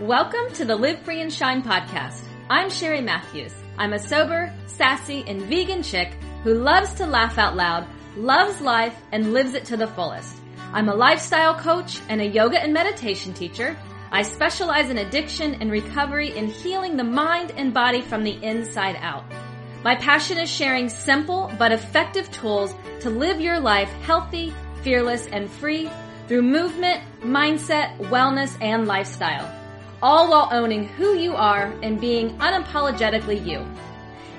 Welcome to the Live Free and Shine podcast. I'm Sheri Matthews. I'm a sober, sassy, and vegan chick who loves to laugh out loud, loves life, and lives it to the fullest. I'm a lifestyle coach and a yoga and meditation teacher. I specialize in addiction and recovery in healing the mind and body from the inside out. My passion is sharing simple but effective tools to live your life healthy, fearless, and free through movement, mindset, wellness, and lifestyle all while owning who you are and being unapologetically you.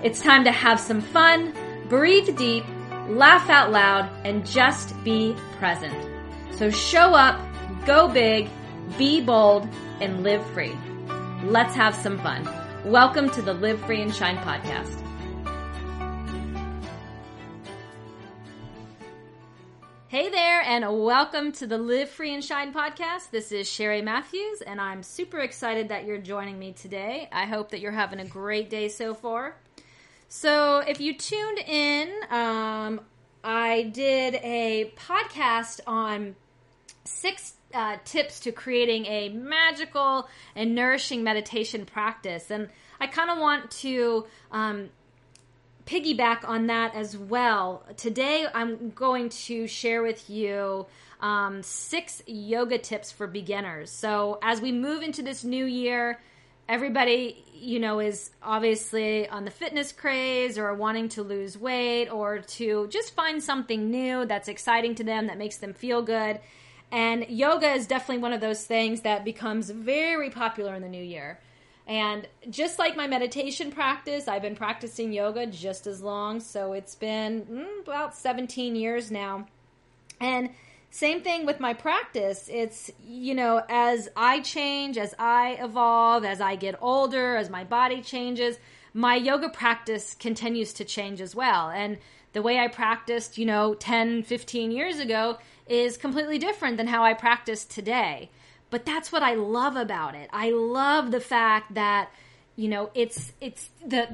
It's time to have some fun, breathe deep, laugh out loud, and just be present. So show up, go big, be bold, and live free. Let's have some fun. Welcome to the Live Free and Shine podcast. Hey there, and welcome to the Live Free and Shine podcast. This is Sheri Matthews, and I'm super excited that you're joining me today. I hope that you're having a great day so far. So, if you tuned in, um, I did a podcast on six uh, tips to creating a magical and nourishing meditation practice, and I kind of want to um, piggyback on that as well. Today, I'm going to share with you um, six yoga tips for beginners. So, as we move into this new year, everybody, you know, is obviously on the fitness craze or wanting to lose weight or to just find something new that's exciting to them that makes them feel good. And yoga is definitely one of those things that becomes very popular in the new year. And just like my meditation practice, I've been practicing yoga just as long. So it's been mm, about 17 years now. And same thing with my practice. It's, you know, as I change, as I evolve, as I get older, as my body changes, my yoga practice continues to change as well. And the way I practiced, you know, 10, 15 years ago is completely different than how I practice today. But that's what I love about it. I love the fact that, you know, it's it's the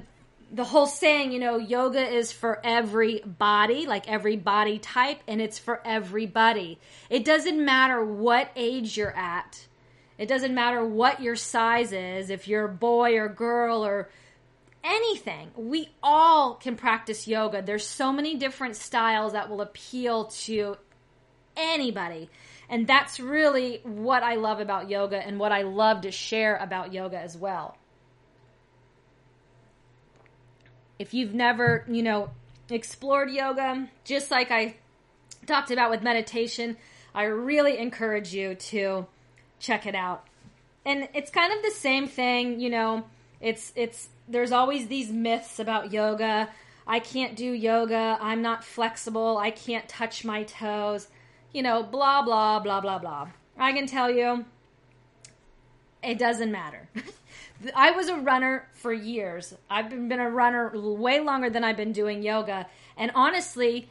the whole saying, you know, yoga is for every body, like every body type, and it's for everybody. It doesn't matter what age you're at. It doesn't matter what your size is, if you're a boy or girl or anything. We all can practice yoga. There's so many different styles that will appeal to anybody. And that's really what I love about yoga and what I love to share about yoga as well. If you've never, you know, explored yoga, just like I talked about with meditation, I really encourage you to check it out. And it's kind of the same thing, you know, it's it's there's always these myths about yoga. I can't do yoga. I'm not flexible. I can't touch my toes you know, blah, blah, blah, blah, blah. I can tell you, it doesn't matter. I was a runner for years. I've been a runner way longer than I've been doing yoga. And honestly,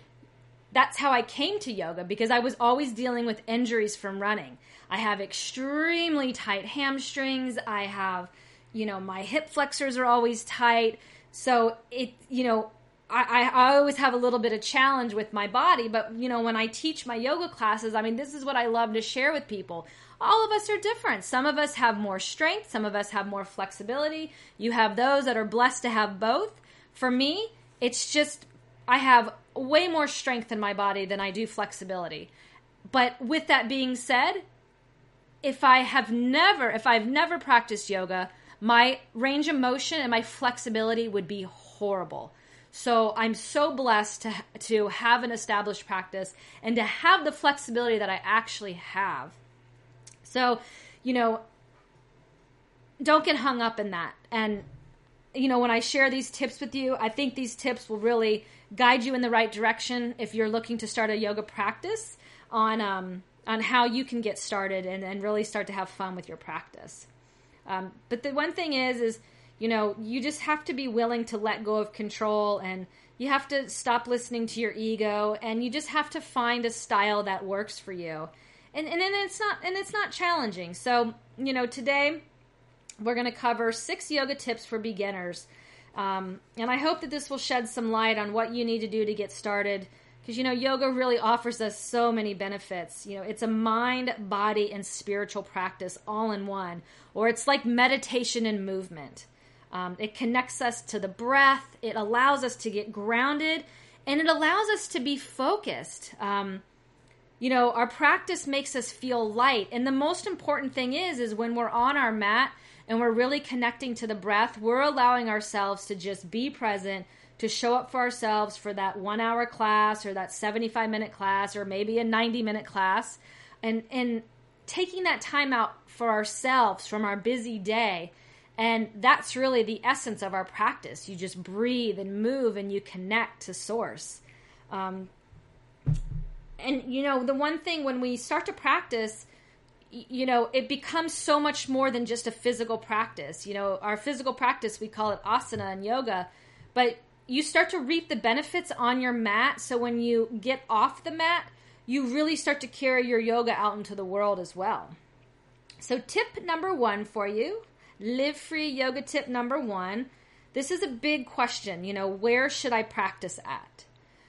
that's how I came to yoga because I was always dealing with injuries from running. I have extremely tight hamstrings. I have, you know, my hip flexors are always tight. So it, you know, I, I always have a little bit of challenge with my body, but you know, when I teach my yoga classes, I mean, this is what I love to share with people. All of us are different. Some of us have more strength, some of us have more flexibility. You have those that are blessed to have both. For me, it's just I have way more strength in my body than I do flexibility. But with that being said, if I have never, if I've never practiced yoga, my range of motion and my flexibility would be horrible. So I'm so blessed to to have an established practice and to have the flexibility that I actually have. So, you know, don't get hung up in that. And you know, when I share these tips with you, I think these tips will really guide you in the right direction if you're looking to start a yoga practice on um, on how you can get started and, and really start to have fun with your practice. Um, but the one thing is, is you know, you just have to be willing to let go of control and you have to stop listening to your ego and you just have to find a style that works for you. And and, and it's not and it's not challenging. So, you know, today we're going to cover six yoga tips for beginners. Um, and I hope that this will shed some light on what you need to do to get started because you know yoga really offers us so many benefits you know it's a mind body and spiritual practice all in one or it's like meditation and movement um, it connects us to the breath. It allows us to get grounded and it allows us to be focused. Um, you know our practice makes us feel light and the most important thing is is when we're on our mat and we're really connecting to the breath we're allowing ourselves to just be present to show up for ourselves for that one hour class or that 75 minute class or maybe a 90 minute class and and taking that time out for ourselves from our busy day and that's really the essence of our practice you just breathe and move and you connect to source um, and you know the one thing when we start to practice you know it becomes so much more than just a physical practice you know our physical practice we call it asana and yoga but you start to reap the benefits on your mat. So when you get off the mat, you really start to carry your yoga out into the world as well. So, tip number one for you live free yoga tip number one. This is a big question. You know, where should I practice at?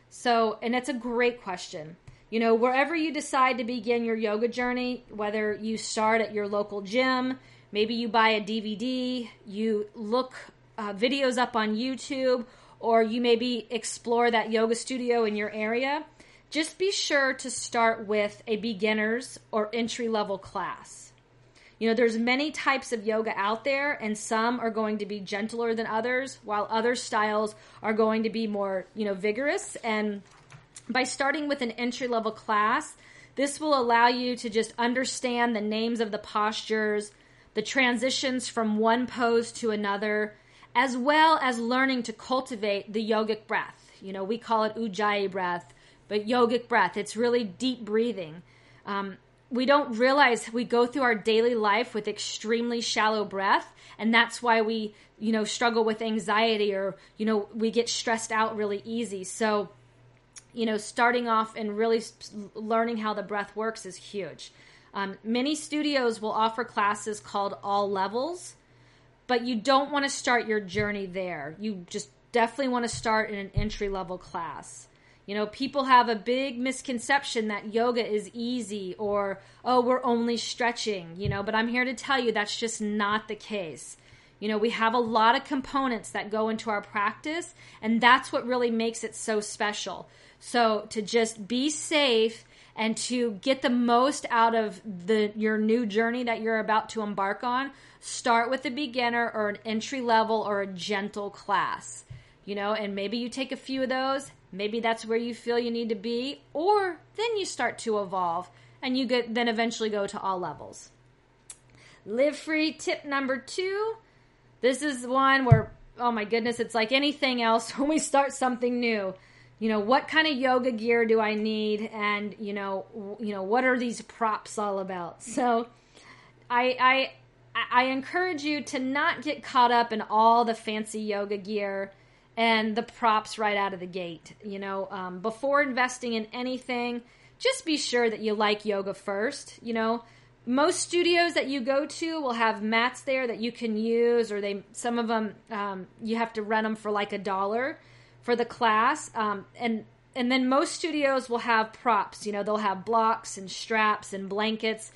So, and it's a great question. You know, wherever you decide to begin your yoga journey, whether you start at your local gym, maybe you buy a DVD, you look uh, videos up on YouTube, or you maybe explore that yoga studio in your area, just be sure to start with a beginner's or entry level class. You know, there's many types of yoga out there, and some are going to be gentler than others, while other styles are going to be more, you know, vigorous. And by starting with an entry level class, this will allow you to just understand the names of the postures, the transitions from one pose to another, as well as learning to cultivate the yogic breath. You know, we call it ujjayi breath, but yogic breath. It's really deep breathing. Um, we don't realize we go through our daily life with extremely shallow breath, and that's why we, you know, struggle with anxiety or, you know, we get stressed out really easy. So, you know, starting off and really learning how the breath works is huge. Um, many studios will offer classes called All Levels but you don't want to start your journey there. You just definitely want to start in an entry level class. You know, people have a big misconception that yoga is easy or, oh, we're only stretching, you know, but I'm here to tell you that's just not the case. You know, we have a lot of components that go into our practice, and that's what really makes it so special. So, to just be safe and to get the most out of the your new journey that you're about to embark on, start with a beginner or an entry level or a gentle class. You know, and maybe you take a few of those, maybe that's where you feel you need to be, or then you start to evolve and you get then eventually go to all levels. Live free tip number 2. This is one where oh my goodness, it's like anything else when we start something new. You know, what kind of yoga gear do I need and you know, you know, what are these props all about? So I I I encourage you to not get caught up in all the fancy yoga gear and the props right out of the gate. You know, um, before investing in anything, just be sure that you like yoga first. You know, most studios that you go to will have mats there that you can use, or they some of them um, you have to rent them for like a dollar for the class, um, and and then most studios will have props. You know, they'll have blocks and straps and blankets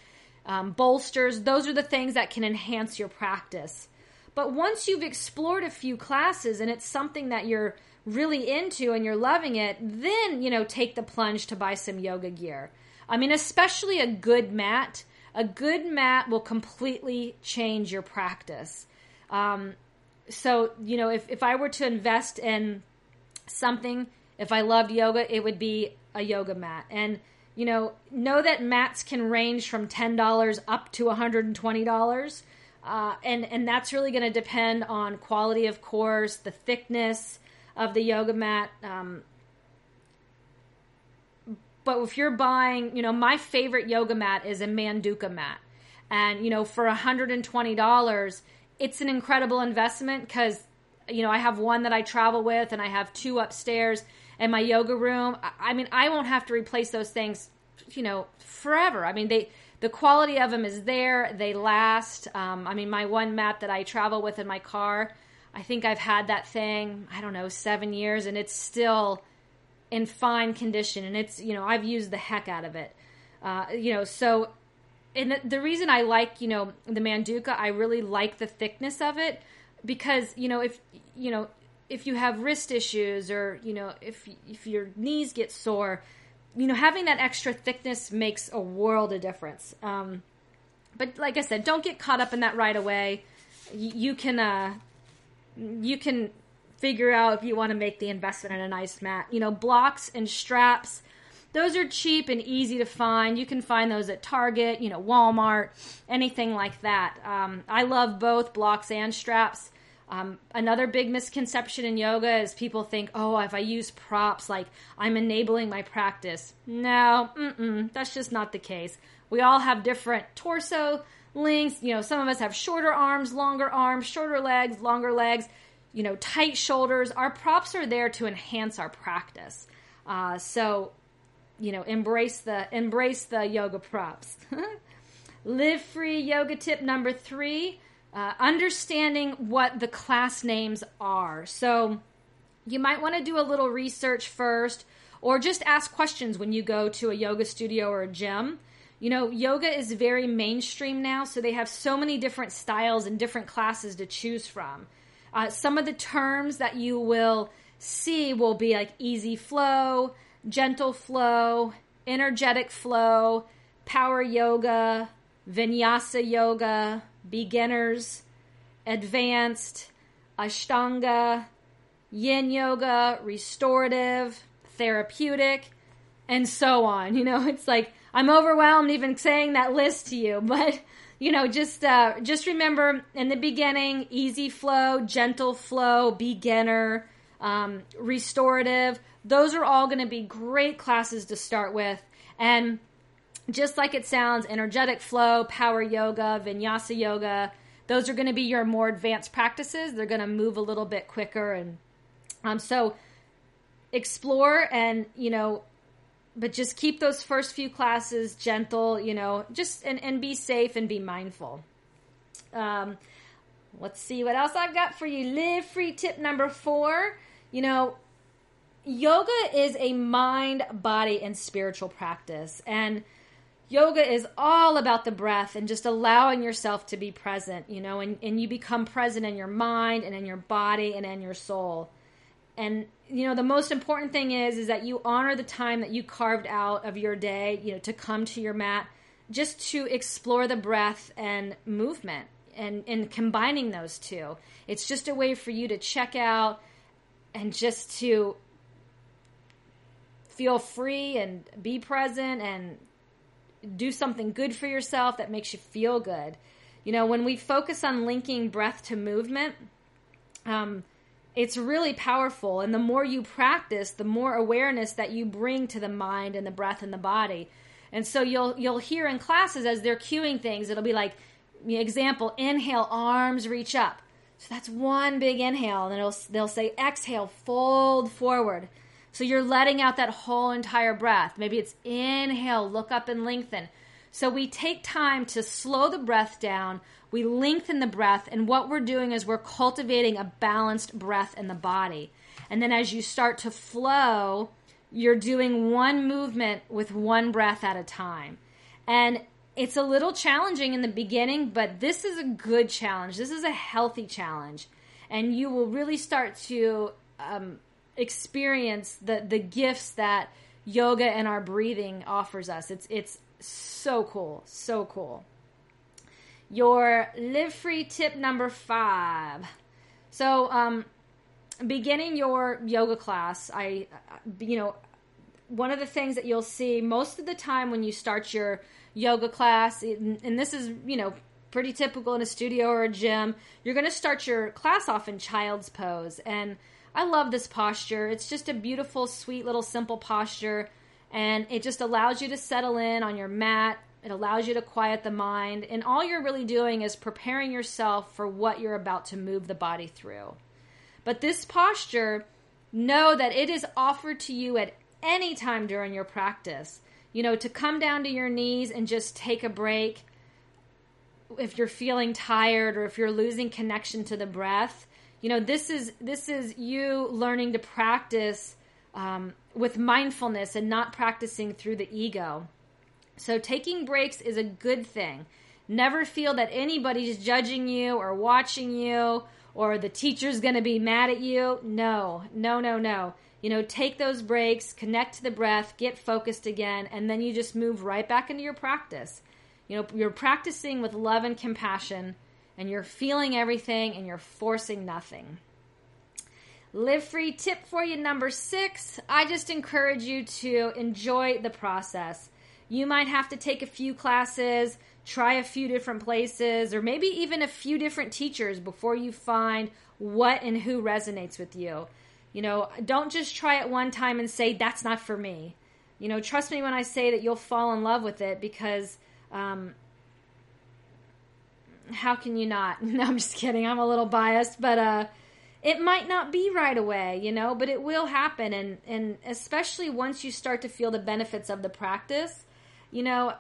um, bolsters. Those are the things that can enhance your practice. But once you've explored a few classes and it's something that you're really into and you're loving it, then, you know, take the plunge to buy some yoga gear. I mean, especially a good mat. A good mat will completely change your practice. Um, so, you know, if, if I were to invest in something, if I loved yoga, it would be a yoga mat. And you know, know that mats can range from $10 up to $120. Uh, and, and that's really going to depend on quality, of course, the thickness of the yoga mat. Um, but if you're buying, you know, my favorite yoga mat is a Manduka mat. And, you know, for $120, it's an incredible investment because, you know, I have one that I travel with and I have two upstairs in my yoga room. I mean, I won't have to replace those things, you know, forever. I mean, they the quality of them is there. They last. Um, I mean, my one mat that I travel with in my car, I think I've had that thing. I don't know, seven years, and it's still in fine condition, and it's you know I've used the heck out of it. Uh, you know, so and the, the reason I like you know the Manduka, I really like the thickness of it because you know if you know if you have wrist issues or you know if if your knees get sore, you know having that extra thickness makes a world of difference. Um, but like I said, don't get caught up in that right away. You, you can uh, you can figure out if you want to make the investment in a nice mat. You know, blocks and straps. Those are cheap and easy to find. You can find those at Target, you know, Walmart, anything like that. Um, I love both blocks and straps. Um, another big misconception in yoga is people think, oh, if I use props, like I'm enabling my practice. No, that's just not the case. We all have different torso lengths. You know, some of us have shorter arms, longer arms, shorter legs, longer legs, you know, tight shoulders. Our props are there to enhance our practice. Uh, so, you know, embrace the embrace the yoga props. Live free yoga tip number three uh, understanding what the class names are. So you might want to do a little research first or just ask questions when you go to a yoga studio or a gym. You know, yoga is very mainstream now, so they have so many different styles and different classes to choose from. Uh, some of the terms that you will see will be like easy flow, gentle flow, energetic flow, power yoga, vinyasa yoga, beginners, advanced, ashtanga, yin yoga, restorative, therapeutic, and so on. You know, it's like I'm overwhelmed even saying that list to you, but you know, just uh, just remember in the beginning, easy flow, gentle flow, beginner, um, restorative. Those are all going to be great classes to start with, and just like it sounds, energetic flow, power yoga, vinyasa yoga, those are going to be your more advanced practices. They're going to move a little bit quicker. And um, so explore and, you know, but just keep those first few classes gentle, you know, just and, and be safe and be mindful. Um, let's see what else I've got for you. Live free tip number four. You know, yoga is a mind, body, and spiritual practice. And yoga is all about the breath and just allowing yourself to be present, you know, and, and you become present in your mind and in your body and in your soul. And you know, the most important thing is is that you honor the time that you carved out of your day, you know, to come to your mat just to explore the breath and movement and and combining those two. It's just a way for you to check out and just to feel free and be present and do something good for yourself that makes you feel good. You know, when we focus on linking breath to movement, um, it's really powerful. And the more you practice, the more awareness that you bring to the mind and the breath and the body. And so you'll you'll hear in classes as they're cueing things, it'll be like, example, inhale, arms reach up. So that's one big inhale, and it'll they'll say exhale, fold forward. So you're letting out that whole entire breath. Maybe it's inhale, look up and lengthen. So we take time to slow the breath down, we lengthen the breath, and what we're doing is we're cultivating a balanced breath in the body. And then as you start to flow, you're doing one movement with one breath at a time. And it's a little challenging in the beginning, but this is a good challenge. This is a healthy challenge. And you will really start to um, experience the the gifts that yoga and our breathing offers us. It's it's so cool, so cool. Your live free tip number five. So, um, beginning your yoga class, I, you know, one of the things that you'll see most of the time when you start your yoga class, and this is, you know, pretty typical in a studio or a gym, you're going to start your class off in child's pose. And I love this posture. It's just a beautiful, sweet little simple posture. And it just allows you to settle in on your mat. It allows you to quiet the mind. And all you're really doing is preparing yourself for what you're about to move the body through. But this posture, know that it is offered to you at any time during your practice. You know, to come down to your knees and just take a break. If you're feeling tired or if you're losing connection to the breath, you know this is this is you learning to practice um, with mindfulness and not practicing through the ego. So taking breaks is a good thing. Never feel that anybody's judging you or watching you or the teacher's going to be mad at you. No, no, no, no. You know, take those breaks, connect to the breath, get focused again, and then you just move right back into your practice. You know, you're practicing with love and compassion, and you're feeling everything and you're forcing nothing. Live free tip for you number six. I just encourage you to enjoy the process. You might have to take a few classes, try a few different places, or maybe even a few different teachers before you find what and who resonates with you. You know, don't just try it one time and say, that's not for me. You know, trust me when I say that you'll fall in love with it because um, how can you not? No, I'm just kidding. I'm a little biased, but uh, it might not be right away, you know, but it will happen. And, and especially once you start to feel the benefits of the practice, you know,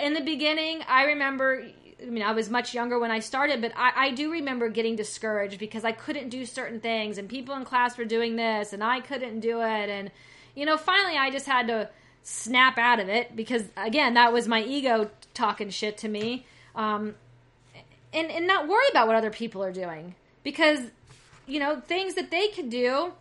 in the beginning, I remember I mean, I was much younger when I started, but I, I, do remember getting discouraged because I couldn't do certain things, and people in class were doing this, and I couldn't do it. And, you know, finally I just had to snap out of it because, again, that was my ego talking shit to me. Um, and, and not worry about what other people are doing because, you know, things that they could do.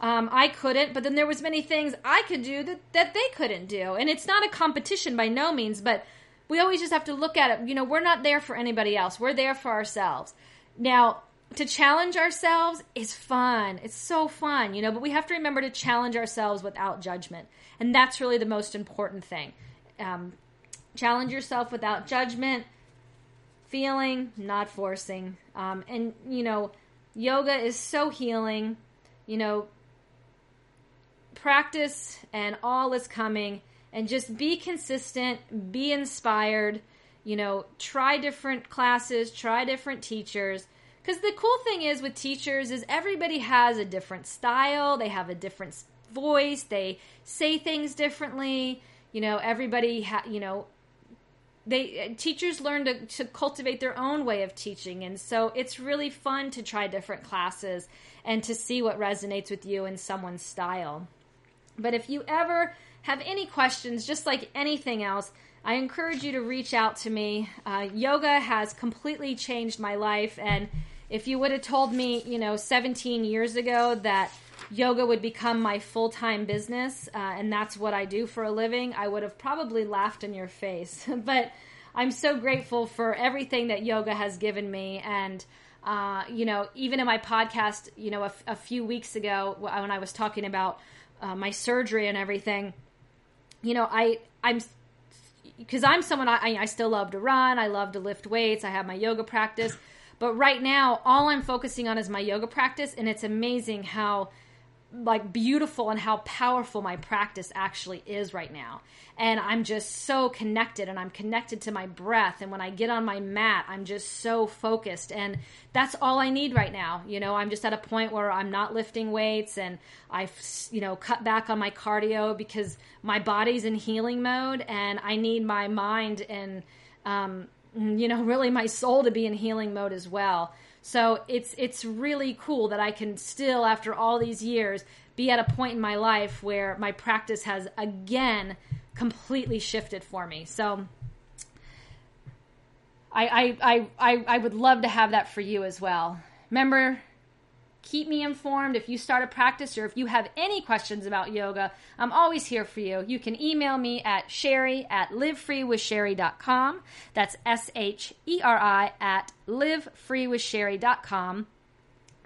Um, I couldn't, but then there was many things I could do that, that they couldn't do. And it's not a competition by no means, but we always just have to look at it. You know, we're not there for anybody else. We're there for ourselves. Now, to challenge ourselves is fun. It's so fun, you know, but we have to remember to challenge ourselves without judgment. And that's really the most important thing. Um, challenge yourself without judgment, feeling, not forcing. Um, and, you know, yoga is so healing. You know, practice and all is coming and just be consistent, be inspired, you know, try different classes, try different teachers. Because the cool thing is with teachers is everybody has a different style, they have a different voice, they say things differently. You know, everybody, ha- you know, they teachers learn to, to cultivate their own way of teaching, and so it's really fun to try different classes and to see what resonates with you in someone's style. But if you ever have any questions, just like anything else, I encourage you to reach out to me. Uh, yoga has completely changed my life, and if you would have told me, you know, 17 years ago that yoga would become my full time business uh, and that's what I do for a living, I would have probably laughed in your face. but I'm so grateful for everything that yoga has given me. And, uh, you know, even in my podcast, you know, a, few weeks ago when I was talking about uh, my surgery and everything, you know, I I'm because I'm someone I I still love to run, I love to lift weights, I have my yoga practice, but right now all I'm focusing on is my yoga practice, and it's amazing how like beautiful and how powerful my practice actually is right now. And I'm just so connected and I'm connected to my breath. And when I get on my mat, I'm just so focused. And that's all I need right now. You know, I'm just at a point where I'm not lifting weights and I've, you know, cut back on my cardio because my body's in healing mode and I need my mind and, um, you know, really my soul to be in healing mode as well. So it's it's really cool that I can still, after all these years, be at a point in my life where my practice has again completely shifted for me. So I I I I would love to have that for you as well. Remember, keep me informed if you start a practice or if you have any questions about yoga. I'm always here for you. You can email me at sheri at livefreewithsheri.com. That's S H E R I at livefreewithsheri.com.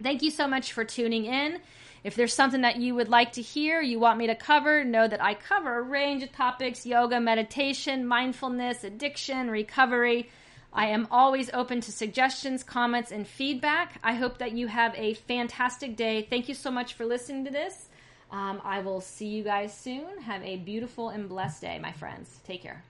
Thank you so much for tuning in. If there's something that you would like to hear, you want me to cover, know that I cover a range of topics yoga, meditation, mindfulness, addiction, recovery I am always open to suggestions, comments, and feedback. I hope that you have a fantastic day. Thank you so much for listening to this. Um, I will see you guys soon. Have a beautiful and blessed day, my friends. Take care.